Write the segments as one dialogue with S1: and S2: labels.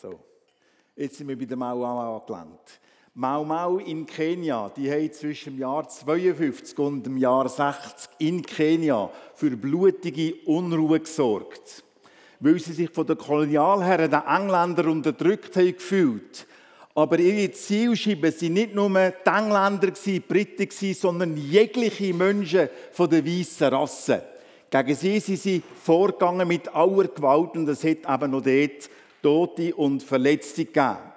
S1: So, jetzt sind wir bei der Mau Mau angelangt. Mau Mau in Kenia, die haben zwischen dem Jahr 52 und dem Jahr 60 in Kenia für blutige Unruhe gesorgt. Weil sie sich von den Kolonialherren, den Engländern, unterdrückt haben gefühlt. Aber ihre Zielscheiben waren nicht nur die Engländer, die Briten, sondern jegliche Menschen von der weißen Rasse. Gegen sie sind sie vorgegangen mit aller Gewalt und es hat eben noch dort Tote und Verletzte gegeben.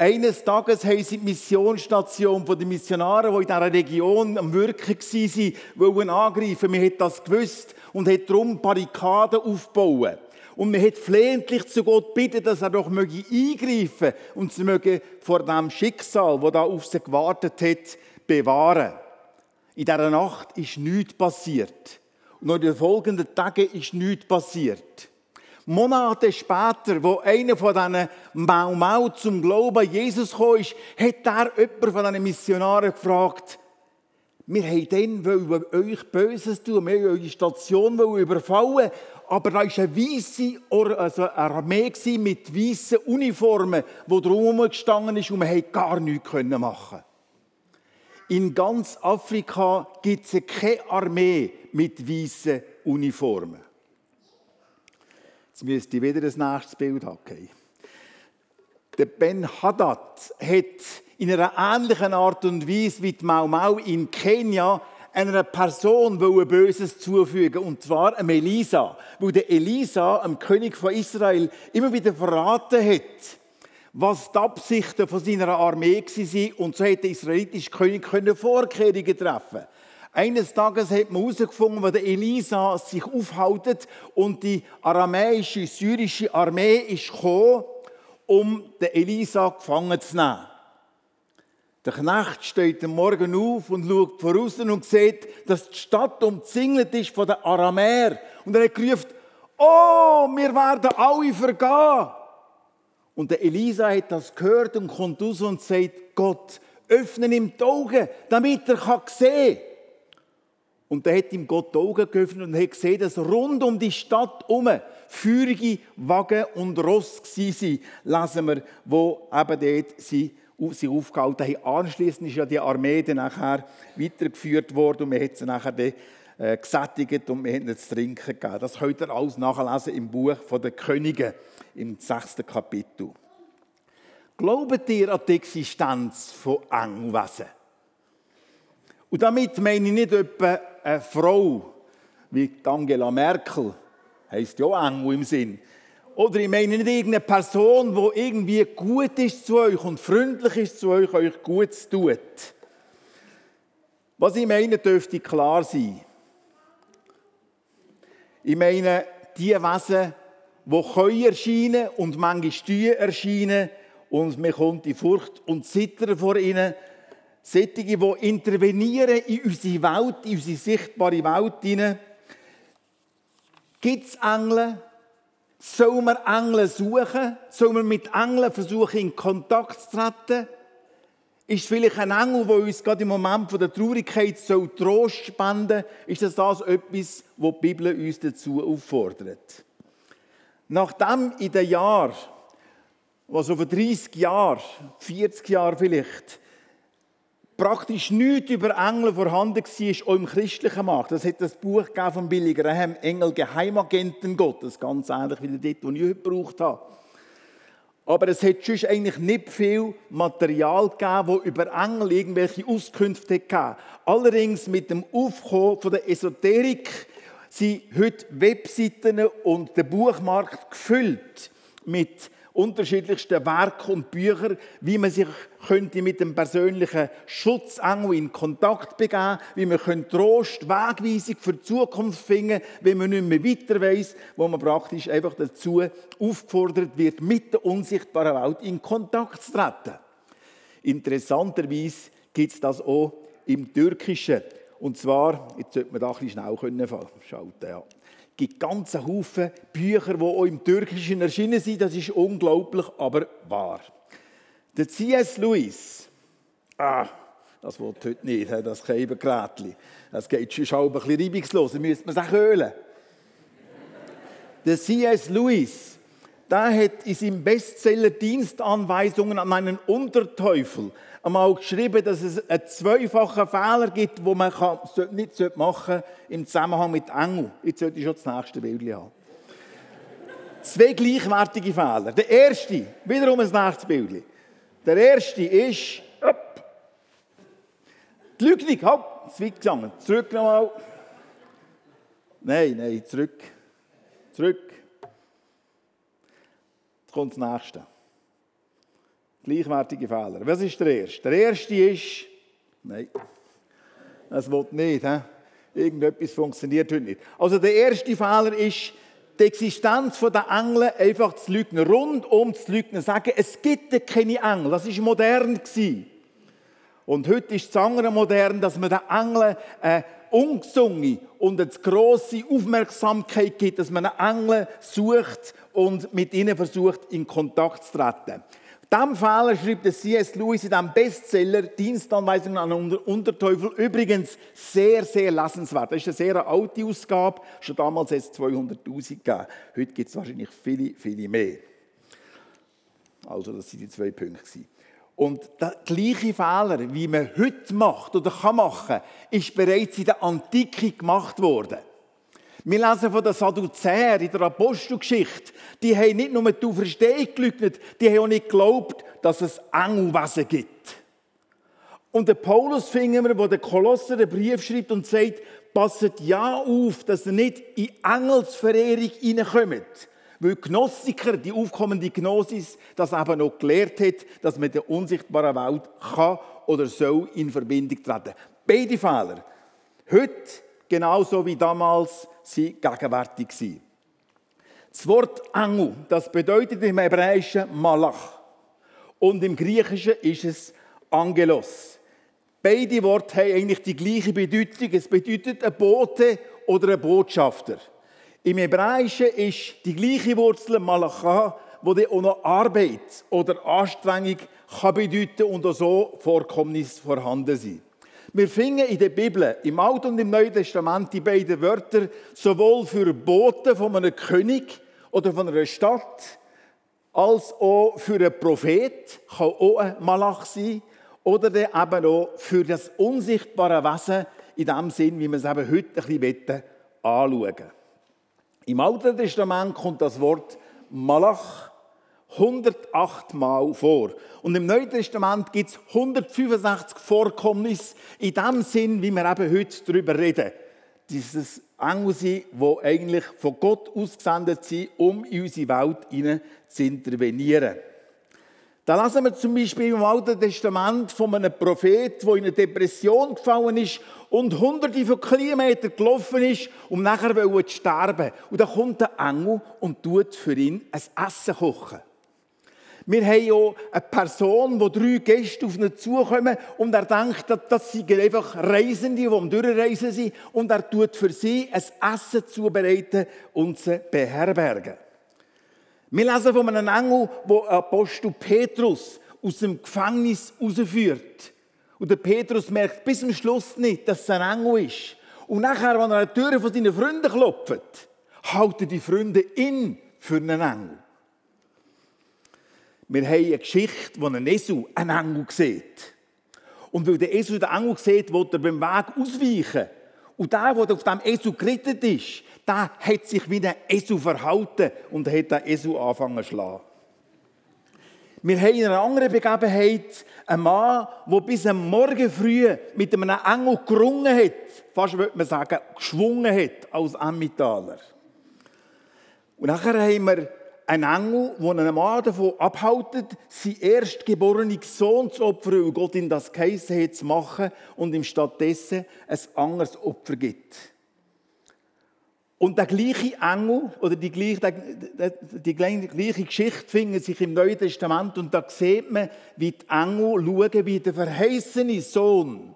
S1: Eines Tages haben sie die Missionsstation der Missionare, die in dieser Region am Wirken waren, wollen angreifen. Man hat das gewusst und hat darum Barrikaden aufbauen. Und man hat flehentlich zu Gott bitten, dass er doch möge eingreifen und sie möge vor dem Schicksal, das da auf sie gewartet hat, bewahren. In dieser Nacht ist nichts passiert. Und in den folgenden Tagen ist nichts passiert. Monate später, wo einer von diesen Mau Mau zum Glauben Jesus kam, ist, hat er jemand von diesen Missionaren gefragt, wir wollen euch Böses tun, wir wollen eure Station überfallen, aber da war eine weiße also eine Armee mit weißen Uniformen, die drumherum gestanden ist und konnten gar nichts machen. In ganz Afrika gibt es keine Armee mit weißen Uniformen. Jetzt müsste ich wieder das nächste Bild haben. Der Ben Haddad hat in einer ähnlichen Art und Weise wie die Mau Mau in Kenia einer Person Böses zufügen, und zwar einem Elisa. Weil der Elisa, dem König von Israel, immer wieder verraten hat, was die Absichten von seiner Armee waren. Und so hat der israelitische König Vorkehrungen treffen eines Tages hat man herausgefunden, wo der Elisa sich aufhält und die aramäische, syrische Armee ist gekommen, um den Elisa gefangen zu nehmen. Der Knecht steht am Morgen auf und schaut voraus und sieht, dass die Stadt umzingelt ist von den Aramäern. Und er hat gerufen, oh, wir werden alle vergehen. Und der Elisa hat das gehört und kommt raus und sagt, Gott, öffne ihm die Augen, damit er sehen kann. Und da hat ihm Gott die Augen geöffnet und hat gesehen, dass rund um die Stadt herum feurige Wagen und Ross waren, lesen wir, wo eben dort sie sich aufgehalten haben. Anschließend ist ja die Armee dann nachher weitergeführt worden und man hat sie nachher dann, äh, gesättigt und wir haben ihnen zu trinken gegeben. Das könnt ihr alles nachlesen im Buch der Könige, im sechsten Kapitel. Glaubt ihr an die Existenz von Engelwesen? Und damit meine ich nicht etwa eine Frau wie Angela Merkel, heißt ja Engel im Sinn. Oder ich meine nicht irgendeine Person, die irgendwie gut ist zu euch und freundlich ist zu euch, euch gut tut. Was ich meine, dürfte klar sein. Ich meine die Wesen, die können erscheinen und manchmal erscheinen und man kommt in Furcht und Zittern vor ihnen solche, die intervenieren in unsere Welt, in unsere sichtbare Welt hinein. Gibt es Engel? Sollen wir Engel suchen? Sollen wir mit Engeln versuchen, in Kontakt zu treten? Ist vielleicht ein Engel, der uns gerade im Moment der Traurigkeit so Trost spenden Ist das das etwas, was die Bibel uns dazu auffordert? Nachdem in den Jahren, also vor 30 Jahren, 40 Jahren vielleicht, praktisch nichts über Engel vorhanden war, auch im christlichen Markt. Das hat das Buch von Billy Graham, Engel Geheimagenten Gottes, ganz ähnlich wie das ich heute gebraucht habe. Aber es hat sonst eigentlich nicht viel Material gegeben, das über Engel irgendwelche Auskünfte gegeben Allerdings mit dem Aufkommen der Esoterik sind heute Webseiten und der Buchmarkt gefüllt mit unterschiedlichsten Werke und Bücher, wie man sich könnte mit dem persönlichen Schutzengel in Kontakt begeben, wie man Trost, Wegweisung für die Zukunft finden, wenn man nicht mehr weiter weiß, wo man praktisch einfach dazu aufgefordert wird, mit der unsichtbaren Welt in Kontakt zu treten. Interessanterweise gibt es das auch im Türkischen. Und zwar, jetzt sollte man da ein bisschen schnell schalten ja gibt ganze Haufen Bücher, die auch im Türkischen erschienen sind. Das ist unglaublich, aber wahr. Der C.S. Lewis, ah, das will heute nicht, das Käbergerätchen. Das geht schon ein bisschen reibungslos, dann müsste man es auch höhlen. Der C.S. Lewis, der hat in seinem Bestseller Dienstanweisungen an einen Unterteufel einmal geschrieben, dass es einen zweifachen Fehler gibt, wo man nicht machen sollte im Zusammenhang mit Engel. Jetzt sollte ich schon das nächste Bild haben. Zwei gleichwertige Fehler. Der erste, wiederum ein nächstes Bild. Der erste ist, upp, die Lügnung, hopp, zu weit gegangen. Zurück nochmal. Nein, nein, zurück. Zurück. Jetzt kommt das nächste. Gleichwertige Fehler. Was ist der erste? Der erste ist, nein, das wird nicht. He? Irgendetwas funktioniert heute nicht. Also der erste Fehler ist, die Existenz der Engel einfach zu leugnen, rundum zu leugnen, sagen, es gibt keine Engel. Das war modern. Und heute ist es andere modern, dass man den Engeln eine ungesungene und eine grosse Aufmerksamkeit gibt, dass man Engel sucht und mit ihnen versucht, in Kontakt zu treten. Diesem Fehler schreibt der C.S. Lewis in diesem Bestseller Dienstanweisungen an Unterteufel übrigens sehr, sehr lesenswert. Das ist eine sehr alte Ausgabe, schon damals hat es 200'000 gegeben. Heute gibt es wahrscheinlich viele, viele mehr. Also das sind die zwei Punkte. Und der gleiche Fehler, wie man heute macht oder kann machen, ist bereits in der Antike gemacht worden. Wir lesen von den Sadduzäern in der Apostelgeschichte. Die haben nicht nur die Auferstehung geleugnet, die haben auch nicht geglaubt, dass es Engelwesen gibt. Und der Paulus finden wir, der Kolosser den Brief schreibt und sagt, passet ja auf, dass ihr nicht in Engelsverehrung hineinkommt. Weil Gnostiker, die aufkommende Gnosis, das eben noch gelehrt hat, dass man der unsichtbaren Welt kann oder soll in Verbindung treten. Beide Fehler. Heute genauso wie damals sie gegenwärtig waren. Das Wort Engel, das bedeutet im Hebräischen Malach. Und im Griechischen ist es Angelos. Beide Worte haben eigentlich die gleiche Bedeutung. Es bedeutet ein Bote oder ein Botschafter. Im Hebräischen ist die gleiche Wurzel Malacha, wo die auch noch Arbeit oder Anstrengung kann bedeuten und auch so Vorkommnis vorhanden sind. Wir finden in der Bibel, im Alten und im Neuen Testament, die beiden Wörter sowohl für Boten von einem König oder von einer Stadt, als auch für einen Prophet, kann auch ein Malach sein, oder eben auch für das unsichtbare Wesen, in dem Sinn, wie wir es eben heute ein bisschen anschauen. Im Alten Testament kommt das Wort Malach 108 Mal vor. Und im Neuen Testament gibt es 165 Vorkommnisse in dem Sinn, wie wir eben heute darüber reden. Dieses Engel sind, die eigentlich von Gott ausgesendet sind, um in unsere Welt hinein zu intervenieren. Da lesen wir zum Beispiel im Alten Testament von einem Prophet, der in eine Depression gefallen ist und hunderte von Kilometern gelaufen ist, um nachher zu sterben. Und da kommt ein Engel und tut für ihn ein Essen kochen. Wir haben ja eine Person, wo drei Gäste auf ihn zukommen und er denkt, das sind einfach Reisende, die am Durchreisen sind und er tut für sie ein Essen zubereiten und sie beherbergen. Wir lesen von einem Engel, wo Apostel Petrus aus dem Gefängnis rausführt. Und der Petrus merkt bis zum Schluss nicht, dass es ein Engel ist. Und nachher, wenn er an die Tür von seinen Freunden klopft, halten die Freunde ihn für einen Engel. Wir haben eine Geschichte, wo ein Esel einen Engel sieht. Und weil der Esel den Engel sieht, will er beim Weg ausweichen. Und der, der auf dem Esel geritten ist, der hat sich wie ein Esel verhalten und hat den Esel angefangen zu schlagen. Wir haben in einer anderen Begebenheit einen Mann, der bis am Morgen früh mit einem Engel gerungen hat, fast würde man sagen, geschwungen hat als Emmentaler. Und nachher haben wir ein Engel, der einen Mann davon abhaltet, seinen erstgeborenen Sohn zu opfern, weil Gott ihm das geheissen hat, zu machen und ihm stattdessen ein anderes Opfer gibt. Und der gleiche Engel oder die gleiche, die, gleiche Geschichte findet sich im Neuen Testament und da sieht man, wie die Engel schauen, wie der verheißene Sohn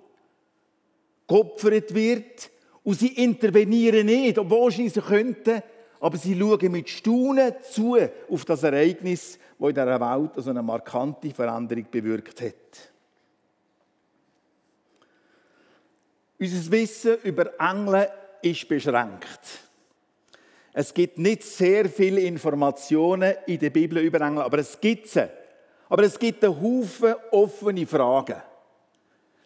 S1: geopfert wird und sie intervenieren nicht, obwohl sie könnten, aber sie schauen mit Staunen zu auf das Ereignis, das in dieser Welt so eine markante Veränderung bewirkt hat. Unser Wissen über Engel ist beschränkt. Es gibt nicht sehr viele Informationen in der Bibel über Engel, aber es gibt sie. Aber es gibt einen Haufen offene Fragen.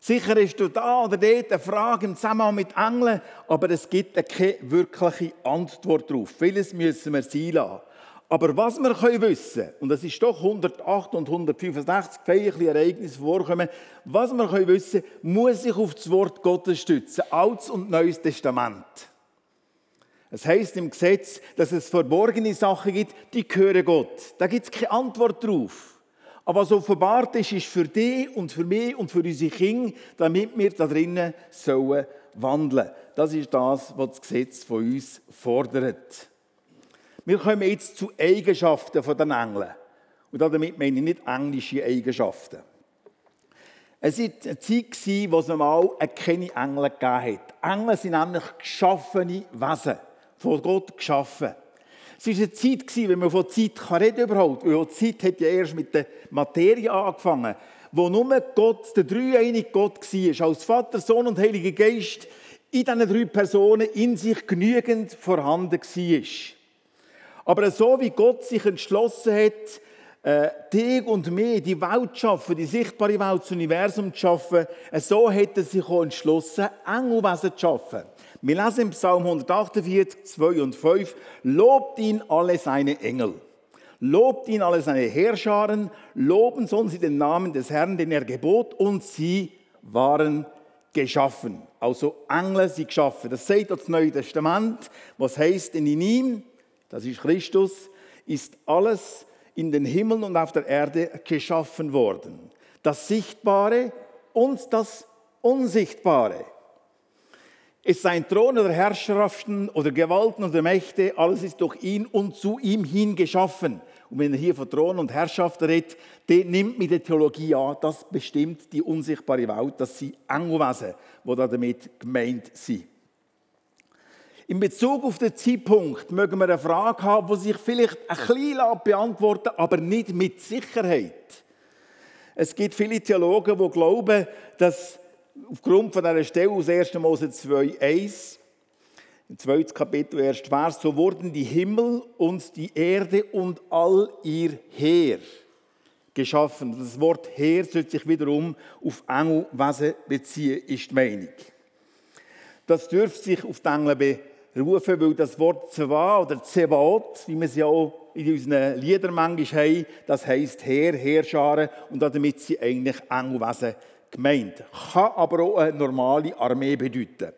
S1: Sicher ist du da oder dort eine Frage im Zusammenhang mit Engeln, aber es gibt keine wirkliche Antwort darauf. Vieles müssen wir sein lassen. Aber was wir können wissen, und das ist doch 108 und 165 feierliche Ereignisse vorkommen, was wir können wissen, muss sich auf das Wort Gottes stützen, Altes und Neues Testament. Es heißt im Gesetz, dass es verborgene Sachen gibt, die gehören Gott. Da gibt es keine Antwort drauf. Aber was offenbart ist, ist für dich und für mich und für unsere Kinder, damit wir da drinnen sollen wandeln. Das ist das, was das Gesetz von uns fordert. Wir kommen jetzt zu Eigenschaften den Engeln. Und damit meine ich nicht englische Eigenschaften. Es war eine Zeit, wo es einmal keine Engel hat. Engel sind nämlich geschaffene Wesen von Gott geschaffen. Es war eine Zeit, wenn man von Zeit reden überhaupt, weil die Zeit hat ja erst mit der Materie angefangen, wo nur Gott, der dreieinige Gott war, als Vater, Sohn und Heiliger Geist, in diesen drei Personen in sich genügend vorhanden war. Aber so wie Gott sich entschlossen hat, äh, dich und mir die Welt zu schaffen, die sichtbare Welt, das Universum zu schaffen, so hat er sich auch entschlossen, Engelwesen zu schaffen. Wir lesen im Psalm 148, 2 und 5, Lobt ihn alle seine Engel. Lobt ihn alle seine Herrscharen, loben sollen sie den Namen des Herrn, den er gebot, und sie waren geschaffen. Also Engel sind geschaffen. Das sagt das Neue Testament, was heißt in ihm, das ist Christus, ist alles in den Himmeln und auf der Erde geschaffen worden. Das Sichtbare und das Unsichtbare. Es seien Thron oder Herrschaften oder Gewalten oder Mächte, alles ist durch ihn und zu ihm hin geschaffen. Und wenn er hier von Thron und Herrschaft redet, den nimmt mit der Theologie an, das bestimmt die unsichtbare Welt, dass sie Engelwesen, die damit gemeint sind. In Bezug auf den Zeitpunkt mögen wir eine Frage haben, die sich vielleicht ein bisschen beantworten aber nicht mit Sicherheit. Es gibt viele Theologen, die glauben, dass aufgrund von dieser Stelle aus 1. Mose 2,1, im zweiten Kapitel, erst Vers, so wurden die Himmel und die Erde und all ihr Heer geschaffen. Das Wort Heer sollte sich wiederum auf Engelwesen beziehen, ist die Meinung. Das dürfte sich auf die Engel berufen, weil das Wort Zwa oder Zebaot, wie wir es ja auch in unseren Liedern manchmal haben, das heisst Heer, Heerscharen und damit sind eigentlich Engelwesen gemeint. Kann aber auch eine normale Armee bedeuten.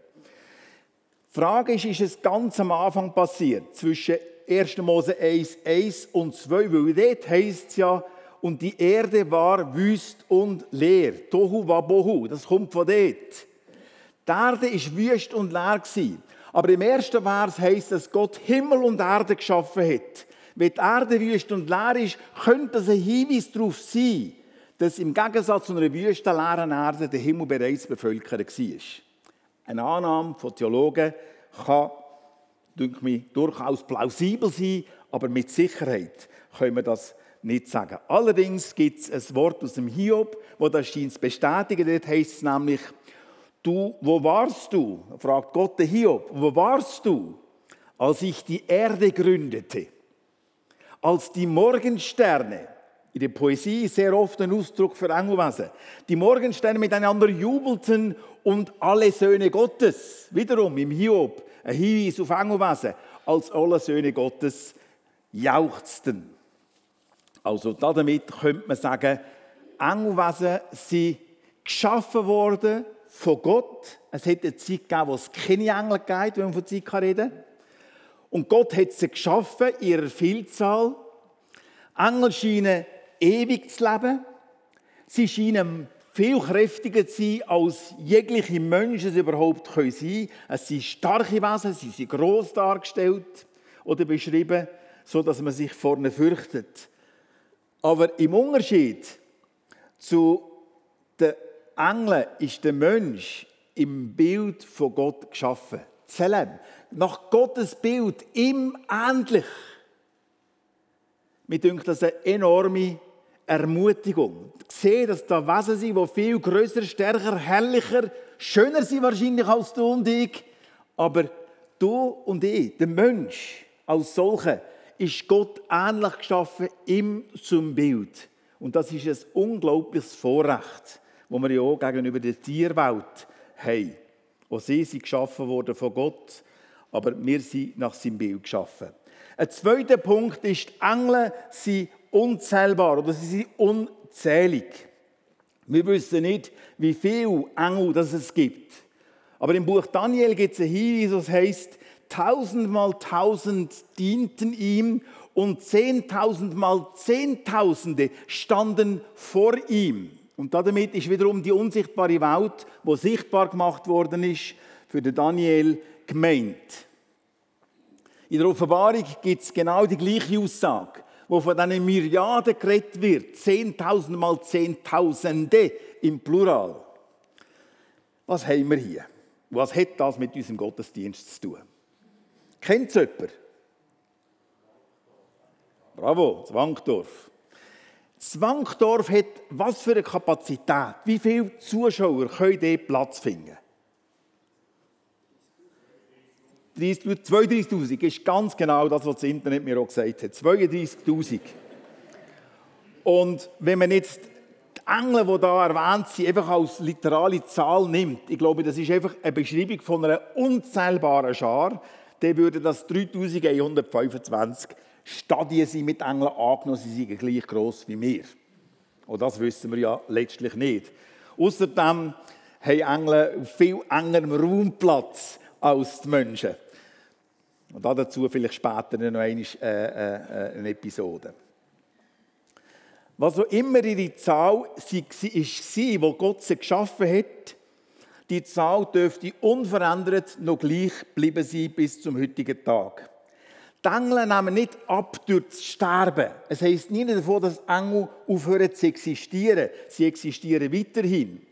S1: Die Frage ist, ist es ganz am Anfang passiert, zwischen 1. Mose 1, 1 und 2, weil dort heisst es ja, und die Erde war wüst und leer. Tohu wa bohu, das kommt von dort. Die Erde war wüst und leer. Aber im ersten Vers heisst es, dass Gott Himmel und Erde geschaffen hat. Wenn die Erde wüst und leer ist, könnte das ein Hinweis darauf sein, dass im Gegensatz zu einer wüsten, leeren Erde der Himmel bereits bevölkert war. Eine Annahme von Theologen kann, denke mich, durchaus plausibel sein, aber mit Sicherheit können wir das nicht sagen. Allerdings gibt es ein Wort aus dem Hiob, wo das scheint zu bestätigen. Dort heißt es nämlich, du, wo warst du? fragt Gott der Hiob, wo warst du, als ich die Erde gründete? Als die Morgensterne in der Poesie sehr oft ein Ausdruck für Engelwesen. Die Morgensterne miteinander jubelten und alle Söhne Gottes, wiederum im Hiob, ein Hinweis auf Engelwesen, als alle Söhne Gottes jauchzten. Also damit könnte man sagen, Engelwesen sind geschaffen worden von Gott. Es hat eine Zeit gegeben, wo es keine Engel gab, wenn man von Zeit reden kann. Und Gott hat sie geschaffen ihrer Vielzahl. Engel scheinen ewig zu leben. Sie scheinen viel kräftiger zu sein, als jegliche Menschen es überhaupt sein können. Es sind starke Wesen, sie sind gross dargestellt oder beschrieben, so dass man sich vorne fürchtet. Aber im Unterschied zu den Engeln ist der Mensch im Bild von Gott geschaffen. Zelem. Nach Gottes Bild ihm ähnlich. Mir denkt das eine enorme Ermutigung. Sehe, dass da Wesen sind, die viel größer, stärker, herrlicher, schöner sind wahrscheinlich als du und ich. Aber du und ich, der Mensch als solche ist Gott ähnlich geschaffen, ihm zum Bild. Und das ist ein unglaubliches Vorrecht, das wir ja auch gegenüber der Tierwelt haben. Auch sie sind geschaffen worden von Gott, aber wir sind nach seinem Bild geschaffen. Ein zweiter Punkt ist, die Engel sind unzählbar oder sie sind unzählig. Wir wissen nicht, wie viele Engel das es gibt. Aber im Buch Daniel gibt es einen Hinweis, das heißt, tausendmal tausend dienten ihm und zehntausendmal zehntausende standen vor ihm. Und damit ist wiederum die unsichtbare Welt, wo sichtbar gemacht worden ist, für den Daniel gemeint. In der Offenbarung gibt es genau die gleiche Aussage, wo von diesen Myriaden geredet wird. Zehntausendmal Zehntausende im Plural. Was haben wir hier? Was hat das mit unserem Gottesdienst zu tun? Kennt es jemand? Bravo, Zwangdorf. Zwangdorf hat was für eine Kapazität? Wie viele Zuschauer können dort Platz finden? 32.000 ist ganz genau das, was das Internet mir auch gesagt hat. 32.000. Und wenn man jetzt die Engel, die da erwähnt sind, einfach als literale Zahl nimmt, ich glaube, das ist einfach eine Beschreibung von einer unzählbaren Schar, dann würden das 3125 Stadien sein mit Engeln angenommen, sie sind gleich groß wie wir. Und das wissen wir ja letztlich nicht. Außerdem haben Engel viel engerem Raumplatz als die Menschen. Und dazu vielleicht später noch eine, äh, äh, eine Episode. Was auch immer ihre Zahl war, die Gott sie geschaffen hat, die Zahl dürfte unverändert noch gleich bleiben sein bis zum heutigen Tag. Die Engel nehmen nicht ab durch das Sterben. Es heisst nie davon, dass Engel aufhören zu existieren. Sie existieren weiterhin.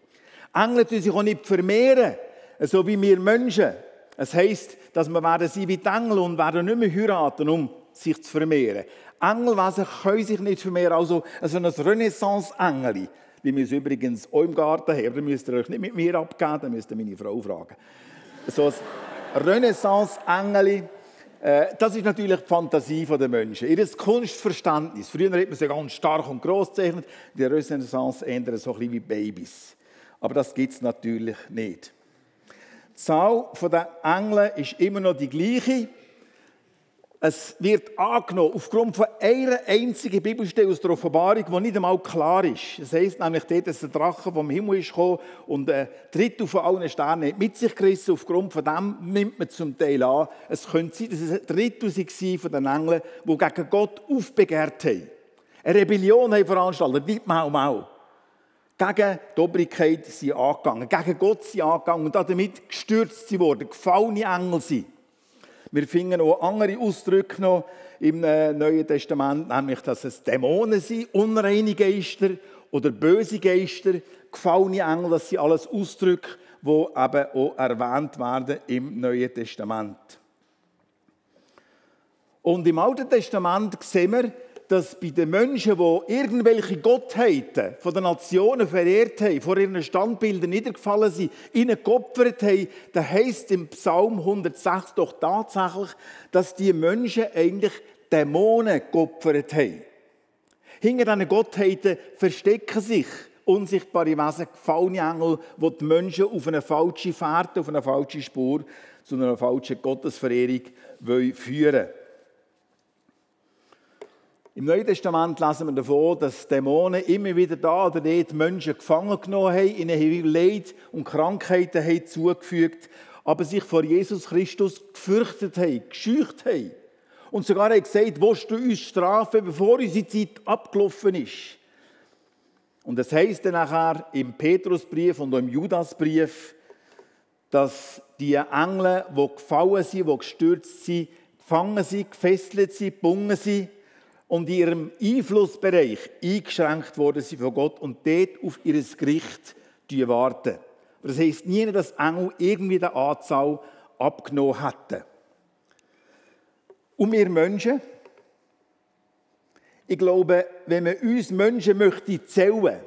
S1: Engel tun sich auch nicht vermehren, so wie wir Menschen. Es heisst, dass wir werden sein wie die Engel und werden nicht mehr heiraten, um sich zu vermehren. Engelwesen können sich nicht vermehren. Also, ein Renaissance-Engel, wir es übrigens auch im Garten haben. Da müsst ihr euch nicht mit mir abgeben, dann müsst ihr meine Frau fragen. So ein Renaissance-Engel, äh, das ist natürlich die Fantasie der Menschen. Ihr Kunstverständnis. Früher hat man sie ganz stark und groß gezeichnet. Die Renaissance ändert so ein bisschen wie Babys. Aber das gibt es natürlich nicht. Die Zahl der Engel ist immer noch die gleiche. Es wird angenommen aufgrund von einer einzigen Bibelstelle aus der Offenbarung, die nicht einmal klar ist. Es heisst nämlich dort, dass der Drache vom Himmel ist gekommen und ein Drittel von allen Sternen mit sich gerissen. Aufgrund von dem nimmt man zum Teil an, es könnte sein, dass es ein Drittel von den Engeln, die gegen Gott aufbegehrt haben. Eine Rebellion haben veranstaltet, wie Mau Mau. Gegen die Obrigkeit sind angegangen, gegen Gott sind angegangen und damit gestürzt sie wurden, gefallene Engel sind. Wir finden auch andere Ausdrücke noch im äh, Neuen Testament, nämlich, dass es Dämonen sind, unreine Geister oder böse Geister, gefallene Engel, das sind alles Ausdrücke, die eben auch erwähnt werden im Neuen Testament. Und im Alten Testament sehen wir, dass bei den Menschen, die irgendwelche Gottheiten von den Nationen verehrt haben, vor ihren Standbildern niedergefallen sind, ihnen geopfert haben, da heißt im Psalm 106 doch tatsächlich, dass die Menschen eigentlich Dämonen geopfert haben. Hinter diesen Gottheiten verstecken sich unsichtbare Wesen, gefallene Engel, die die Menschen auf eine falsche Fährte, auf eine falsche Spur, zu einer falschen Gottesverehrung führen wollen. Im Neuen Testament lesen wir davon, dass Dämonen immer wieder da oder dort Menschen gefangen genommen haben, ihnen Leid und Krankheiten haben zugefügt, aber sich vor Jesus Christus gefürchtet haben, gescheucht haben. Und sogar haben gesagt, willst du uns strafen, bevor unsere Zeit abgelaufen ist? Und es heißt dann nachher im Petrusbrief und im Judasbrief, dass die Engel, die gefallen sind, die gestürzt sind, gefangen sind, gefesselt sind, gebunden sind, und in ihrem Einflussbereich eingeschränkt worden sind von Gott und dort auf ihr Gericht warten. Das heisst nie, dass Engel irgendwie die Anzahl abgenommen hätten. Und wir Menschen, ich glaube, wenn man uns Menschen möchte zählen,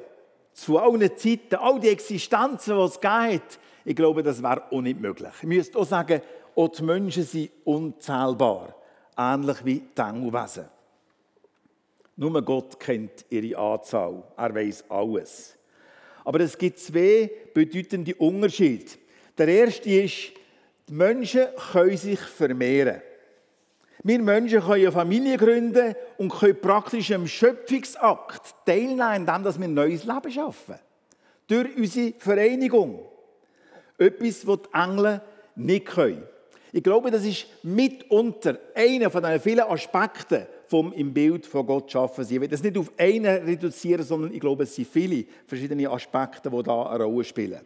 S1: zu allen Zeiten, all die Existenzen, die es gibt, ich glaube, das wäre auch nicht möglich. Ich müsste auch sagen, auch die Menschen sind unzählbar. ähnlich wie die Engelwesen. Nur Gott kennt ihre Anzahl. Er weiß alles. Aber es gibt zwei bedeutende Unterschiede. Der erste ist, die Menschen können sich vermehren. Wir Menschen können eine Familie gründen und können praktisch am Schöpfungsakt teilnehmen, indem wir ein neues Leben schaffen. Durch unsere Vereinigung. Etwas, was die Engel nicht können. Ich glaube, das ist mitunter einer von den vielen Aspekten vom im Bild von Gott schaffen sind. Ich will das nicht auf einen reduzieren, sondern ich glaube, es sind viele verschiedene Aspekte, die da eine Rolle spielen.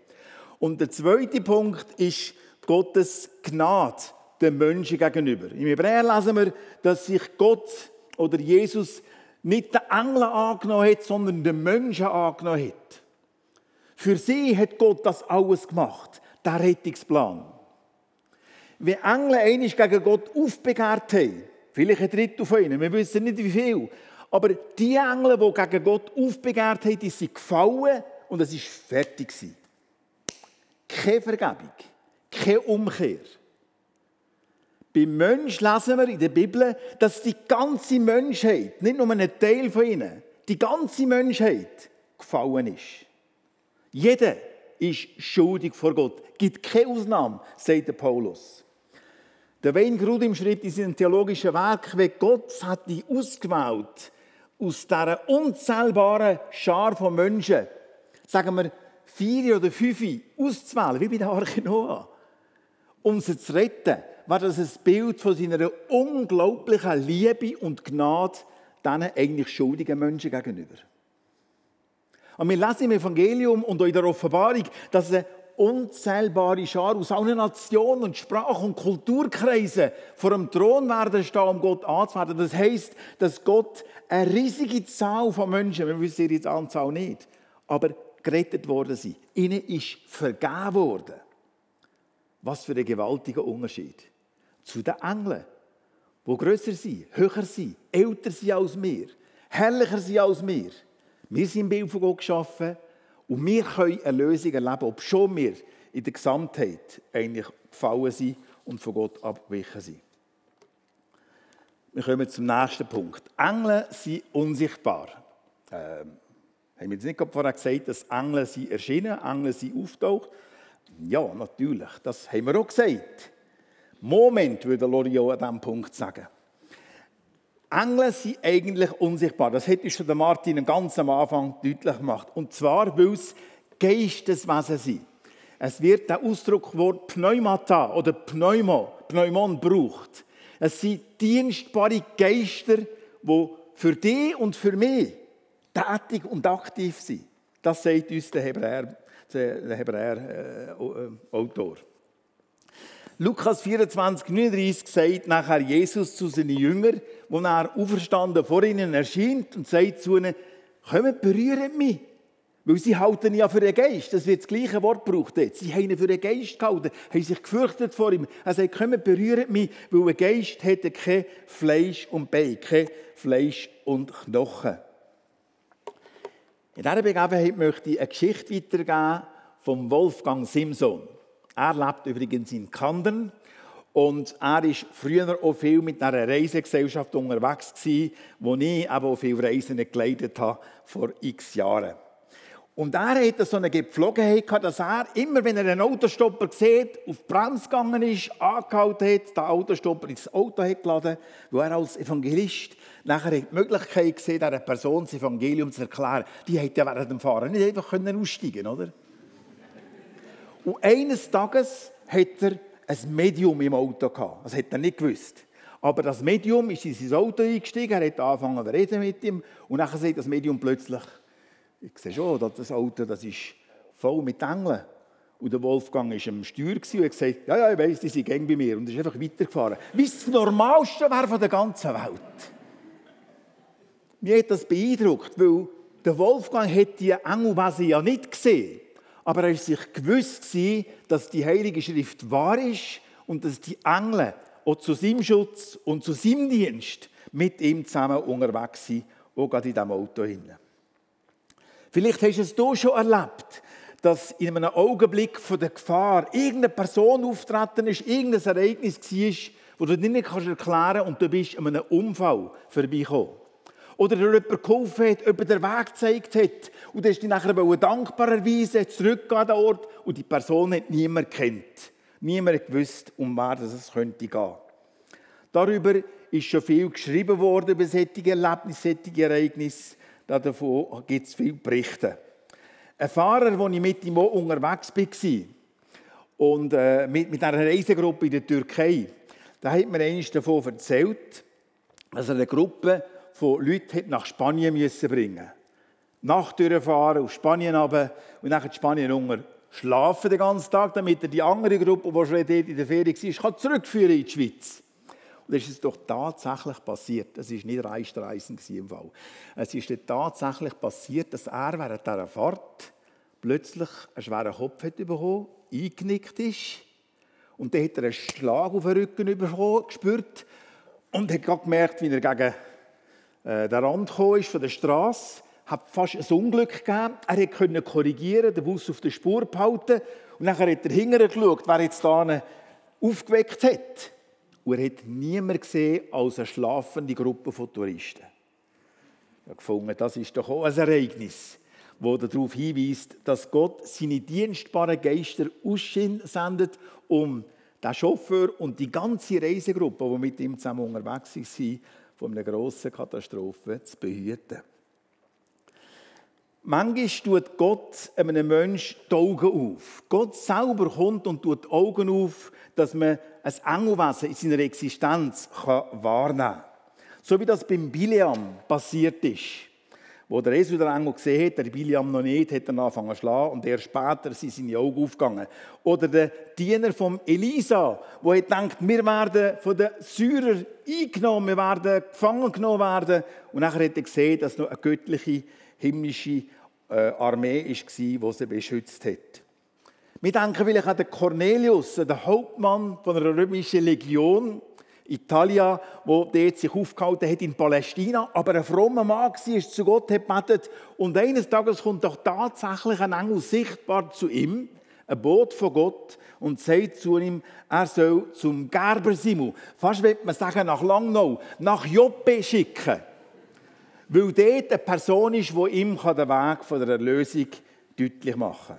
S1: Und der zweite Punkt ist Gottes Gnade den Menschen gegenüber. Im Hebräer lesen wir, dass sich Gott oder Jesus nicht den Engeln angenommen hat, sondern den Menschen angenommen hat. Für sie hat Gott das alles gemacht, der Rettungsplan. Wie Engel einmal gegen Gott aufbegehrt haben, vielleicht ein Drittel von ihnen, wir wissen nicht wie viel, aber die Engel, die gegen Gott aufbegehrt haben, die sind gefallen und es war fertig. Keine Vergebung, keine Umkehr. Beim Mensch lesen wir in der Bibel, dass die ganze Menschheit, nicht nur ein Teil von ihnen, die ganze Menschheit gefallen ist. Jeder ist schuldig vor Gott. Es gibt keine Ausnahme, sagt Paulus. Der Wayne Grudem schreibt in seinem theologischen Werk, wie Gott hat die ausgewählt aus dieser unzählbaren Schar von Menschen, sagen wir vier oder fünf auszuwählen, wie bei der Arche Noah, um sie zu retten, war das ein Bild von seiner unglaublichen Liebe und Gnade diesen eigentlich schuldigen Menschen gegenüber. Und wir lesen im Evangelium und in der Offenbarung, dass eine unzählbare Schar aus allen Nationen und Sprach- und Kulturkreisen vor dem Thron werden stehen, um Gott anzuwerden. Das heisst, dass Gott eine riesige Zahl von Menschen, wir wissen ihre Anzahl nicht, aber gerettet worden sind. Ihnen ist vergeben worden. Was für ein gewaltiger Unterschied. Zu den Engeln, die grösser sind, höher sind, älter sind als wir, herrlicher sind als wir. Wir sind im Bild von Gott geschaffen und wir können eine Lösung erleben, ob schon wir in der Gesamtheit eigentlich gefallen sind und von Gott abgewichen sind. Wir kommen zum nächsten Punkt. Engel sind unsichtbar. Ähm, haben wir jetzt nicht vorher gesagt, dass Engel sind erschienen, Engel sind auftaucht? Ja, natürlich, das haben wir auch gesagt. Moment, würde Loriot an diesem Punkt sagen. Engel sind eigentlich unsichtbar. Das hätte schon Martin ganz am Anfang deutlich gemacht. Und zwar, weil es Geisteswesen sind. Es wird der Ausdruckwort Pneumata oder Pneumo, Pneumon braucht. Es sind dienstbare Geister, die für dich und für mich tätig und aktiv sind. Das sagt uns der Hebräer, der Hebräer äh, Autor. Lukas 24, 39 sagt nachher Jesus zu seinen Jüngern, wo er auferstanden vor ihnen erscheint und sagt zu ihnen, kommt, berührt mich. Weil sie halten ja für den Geist. Das wird das gleiche Wort gebraucht. Sie haben ihn für den Geist gehalten, haben sich gefürchtet vor ihm. Er sagt, kommt, berührt mich, weil ein Geist hätte kein Fleisch und Bein, kein Fleisch und Knochen. In dieser Begebenheit möchte ich eine Geschichte weitergeben vom Wolfgang Simson. Er lebt übrigens in Kandern und er war früher auch viel mit einer Reisegesellschaft unterwegs gewesen, wo ich eben auch viele Reisen geleitet habe, vor x Jahren. Und er hatte so eine Gepflogenheit dass er immer, wenn er einen Autostopper sieht, auf die Bremse gegangen ist, angehalten hat, den Autostopper ins Auto hat geladen, wo er als Evangelist nachher die Möglichkeit gesehen, dieser Person das Evangelium zu erklären. Die hätte ja während dem Fahren nicht einfach aussteigen können, oder? Und eines Tages hat er ein Medium im Auto gehabt. Das hat er nicht gewusst. Aber das Medium ist in sein Auto eingestiegen, er hat angefangen zu reden mit ihm und dann sagt das Medium plötzlich, ich sehe schon, das Auto das ist voll mit Engeln. Und der Wolfgang war am Steuer und hat gesagt, ja, ja, ich weiss, die sind gäng bei mir. Und ist einfach weitergefahren. Wie das Normalste wäre von der ganzen Welt. Mir hat das beeindruckt, weil der Wolfgang hat die Engelwesen ja nicht gesehen. Aber er war sich gewusst, dass die Heilige Schrift wahr ist und dass die Engel auch zu seinem Schutz und zu seinem Dienst mit ihm zusammen unterwegs sind, auch gerade in diesem Auto. Vielleicht hast du es hier schon erlebt, dass in einem Augenblick von der Gefahr irgendeine Person auftreten ist, irgendein Ereignis war, wo du nicht erklären kannst und du bist an einem Unfall vorbeigekommen. Oder dir jemand geholfen hat, jemand den Weg gezeigt hat und du hast dich nachher dankbarerweise zurückgehen an den Ort und die Person hat niemand kennt. Niemand gewusst, um wer es könnte gehen. Darüber ist schon viel geschrieben worden, über solche Erlebnisse, solche Ereignisse. Davon gibt es viele Berichte. Ein Fahrer, wo ich mit ihm unterwegs war, und äh, mit, mit einer Reisegruppe in der Türkei, da hat mir eines davon erzählt, dass er eine Gruppe von Leuten nach Spanien müssen bringen Nacht durchfahren, auf Spanien runter und dann in Spanien unter schlafen den ganzen Tag, damit er die andere Gruppe, die schon dort in der Ferie war, kann zurückführen in die Schweiz. Und das ist doch tatsächlich passiert. Es war nicht Reistreisen im Fall. Es ist tatsächlich passiert, dass er während dieser Fahrt plötzlich einen schweren Kopf hat bekommen, eingenickt ist. Und dann hat er einen Schlag auf den Rücken gespürt und hat gemerkt, wie er gegen äh, den Rand ist von der Straße. Hat fast ein Unglück gegeben. Er konnte korrigieren, den Bus auf der Spur behalten. Und dann hat er hinterher geschaut, wer jetzt da aufgeweckt hat. Und er hat niemand gesehen als eine schlafende Gruppe von Touristen. Ich habe gefunden, das ist doch auch ein Ereignis, das darauf hinweist, dass Gott seine dienstbaren Geister aussendet, um den Chauffeur und die ganze Reisegruppe, die mit ihm zusammen unterwegs war, von einer grossen Katastrophe zu behüten. Manchmal tut Gott einem Menschen die Augen auf. Gott selber kommt und tut die Augen auf, dass man ein Engelwesen in seiner Existenz wahrnehmen kann. So wie das beim Biliam passiert ist. Wo der Esel den Engel gesehen hat, der Biliam noch nicht, hat er angefangen zu schlagen und erst später sind seine Augen aufgegangen. Oder der Diener von Elisa, wo er denkt, wir werden von den Syrern eingenommen, wir werden gefangen genommen werden. Und nachher hat er gesehen, dass noch eine göttliche, himmlische äh, Armee war, die sie beschützt hat. Wir denken vielleicht an den Cornelius, den Hauptmann von einer römischen Legion, Italia, wo dort sich aufgehalten hat in Palästina, aber ein frommer Mann war, zu Gott hat gebetet. Und eines Tages kommt doch tatsächlich ein Engel sichtbar zu ihm, ein Boot von Gott und sagt zu ihm, er soll zum Gerber Simu, fast wird man sagen nach Langnau, nach Joppe schicken, weil dort eine Person ist, die ihm den Weg von der Erlösung deutlich machen kann.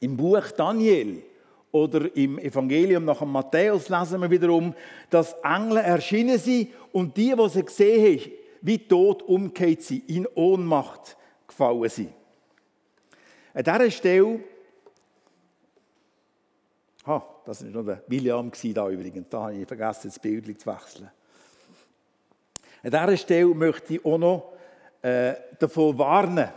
S1: Im Buch Daniel oder im Evangelium nach dem Matthäus lesen wir wiederum, dass Engel erschienen sind und die, die sie gesehen haben, wie tot umgekehrt sind, in Ohnmacht gefallen sind. An dieser Stelle, ah, das war noch der William da übrigens, da habe ich vergessen, das Bild zu wechseln. An dieser Stelle möchte ich auch noch äh, davon warnen,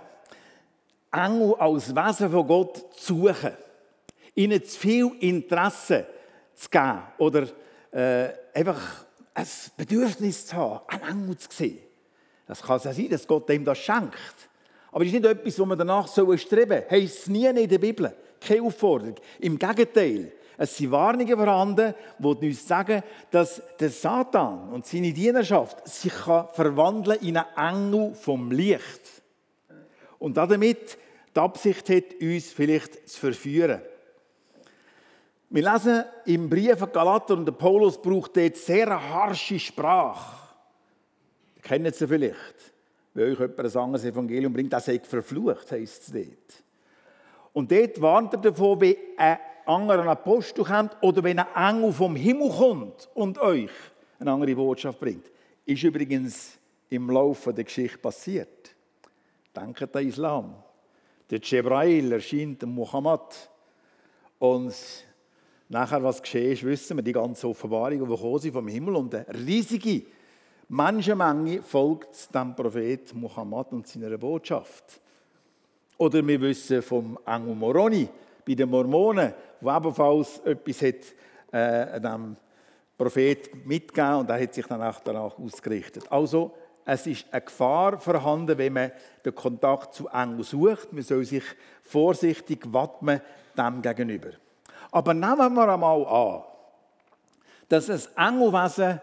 S1: Engel als Wesen von Gott zu suchen ihnen zu viel Interesse zu geben oder äh, einfach ein Bedürfnis zu haben, einen Engel zu sehen. Das kann ja sein, dass Gott ihm das schenkt. Aber es ist nicht etwas, was man danach streben soll. Heißt es nie in der Bibel. Keine Aufforderung. Im Gegenteil. Es sind Warnungen vorhanden, die uns sagen, dass der Satan und seine Dienerschaft sich verwandeln in einen Engel vom Licht. Und damit die Absicht hat, uns vielleicht zu verführen. Wir lesen im Brief an Galater und der Paulus braucht dort sehr harsche Sprache. Ihr kennt sie vielleicht. Wenn euch jemand ein anderes Evangelium bringt, das sei verflucht, heisst es dort. Und dort warnt er davon, wie ein anderer Apostel kommt oder wenn ein Engel vom Himmel kommt und euch eine andere Botschaft bringt. Ist übrigens im Laufe der Geschichte passiert. Denkt an Islam. Der Jebrail erscheint Muhammad und Nachher, was geschehen ist, wissen wir, die ganze Offenbarung, die gekommen sind vom Himmel und eine riesige Menschenmenge folgt dem Prophet Muhammad und seiner Botschaft. Oder wir wissen vom Engel Moroni bei den Mormonen, der ebenfalls etwas hat, äh, dem Prophet mitgegeben und er hat sich dann auch danach ausgerichtet. Also, es ist eine Gefahr vorhanden, wenn man den Kontakt zu Engeln sucht. Man soll sich vorsichtig wappnen dem gegenüber. Aber nehmen wir einmal an, dass ein Engelwesen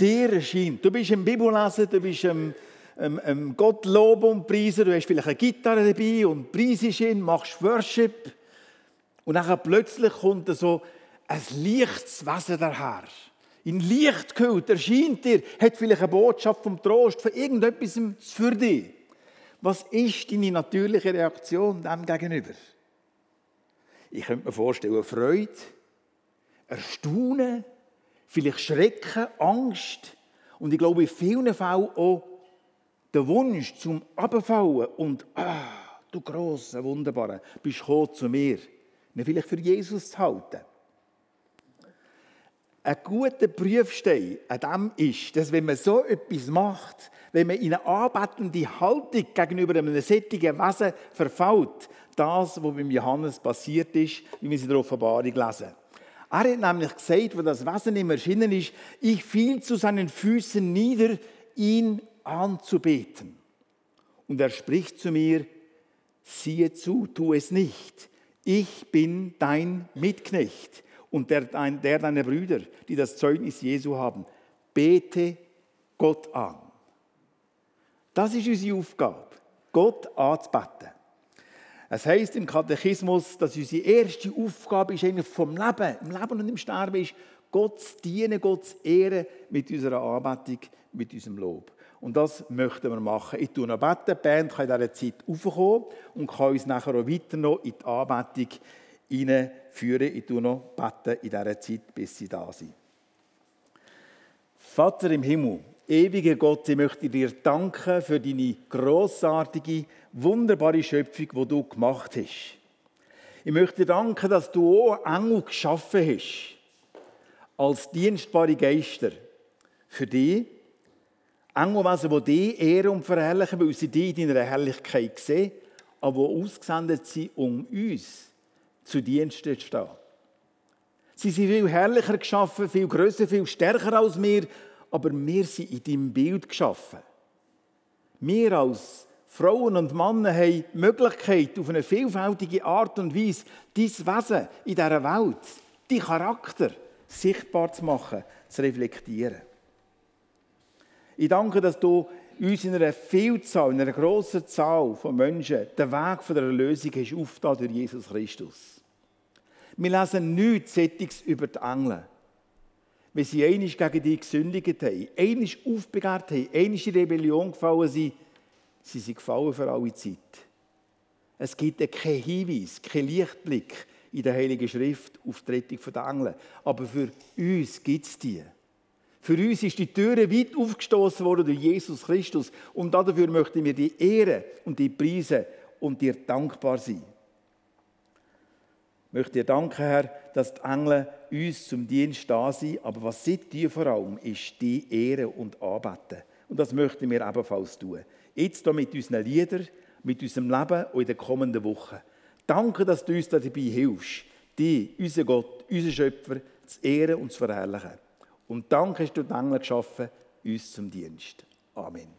S1: dir erscheint. Du bist im Bibellesen, du bist im, im, im Gott und preisen, du hast vielleicht eine Gitarre dabei und preisest ihn, machst Worship. Und dann plötzlich kommt so ein lichtes Wesen daher. in Licht gehüllt, erscheint dir, hat vielleicht eine Botschaft vom Trost, von irgendetwas für dich. Was ist deine natürliche Reaktion dem gegenüber? Ich könnte mir vorstellen, Freude, Erstaunen, vielleicht Schrecken, Angst und ich glaube in vielen Fällen auch der Wunsch zum Abfallen und ah, du große, wunderbare, bist gekommen zu mir, mich vielleicht für Jesus zu halten. Ein guter Prüfstein an dem ist, dass wenn man so etwas macht, wenn man in eine anbetende Haltung gegenüber einem sättigen Wesen verfällt, das, was beim Johannes passiert ist, wie wir es in der Offenbarung lesen. Er hat nämlich gesagt, wo das Wesen ihm erschienen ist, ich fiel zu seinen Füßen nieder, ihn anzubeten. Und er spricht zu mir, siehe zu, tu es nicht. Ich bin dein Mitknecht und der, der deiner Brüder, die das Zeugnis Jesu haben. Bete Gott an. Das ist unsere Aufgabe, Gott anzubeten. Es heißt im Katechismus, dass unsere erste Aufgabe ist vom Leben, im Leben und im Sterben ist, Gott zu dienen, Gott zu ehren mit unserer Anbetung, mit unserem Lob. Und das möchten wir machen. Ich tue noch beten, die Band kann in dieser Zeit raufkommen und kann uns nachher auch weiter noch in die Anbetung hineinführen. Ich tue noch beten in dieser Zeit, bis sie da sind. Vater im Himmel, ewiger Gott, ich möchte dir danken für deine großartige, wunderbare Schöpfung, die du gemacht hast. Ich möchte dir danken, dass du auch Engel geschaffen hast, als dienstbare Geister für dich. Engelwesen, die dich ehren und verherrlichen, weil sie dich in deiner Herrlichkeit sehen, aber die ausgesendet sind, um uns zu Diensten zu stehen. Sie sind viel herrlicher geschaffen, viel größer, viel stärker als wir, aber wir sind in deinem Bild geschaffen. Wir als Frauen und Männer haben die Möglichkeit, auf eine vielfältige Art und Weise dein Wesen in dieser Welt, dein Charakter sichtbar zu machen, zu reflektieren. Ich danke, dass du uns in einer Vielzahl, in einer grossen Zahl von Menschen den Weg der Erlösung hast durch Jesus Christus. Wir lesen nichts Sättiges über die Engel wenn sie einig gegen dich gesündigt haben, einig aufbegehrt haben, einig in Rebellion gefallen sind, sie sind gefallen für alle Zeit. Es gibt keinen Hinweis, keinen Lichtblick in der Heiligen Schrift auf die Rettung der Engel. Aber für uns gibt es die. Für uns ist die Türe weit aufgestoßen worden durch Jesus Christus. Und dafür möchten wir die Ehre und die Preise und dir dankbar sein. Möchte dir danken, Herr, dass die Engel uns zum Dienst da sind. Aber was sie tun vor allem, ist die Ehre und Anbeten. Und das möchten wir ebenfalls tun. Jetzt hier mit unseren Liedern, mit unserem Leben und in den kommenden Wochen. Danke, dass du uns dabei hilfst, die, unser Gott, unser Schöpfer, zu ehren und zu verherrlichen. Und danke hast du die Engel geschaffen, uns zum Dienst. Amen.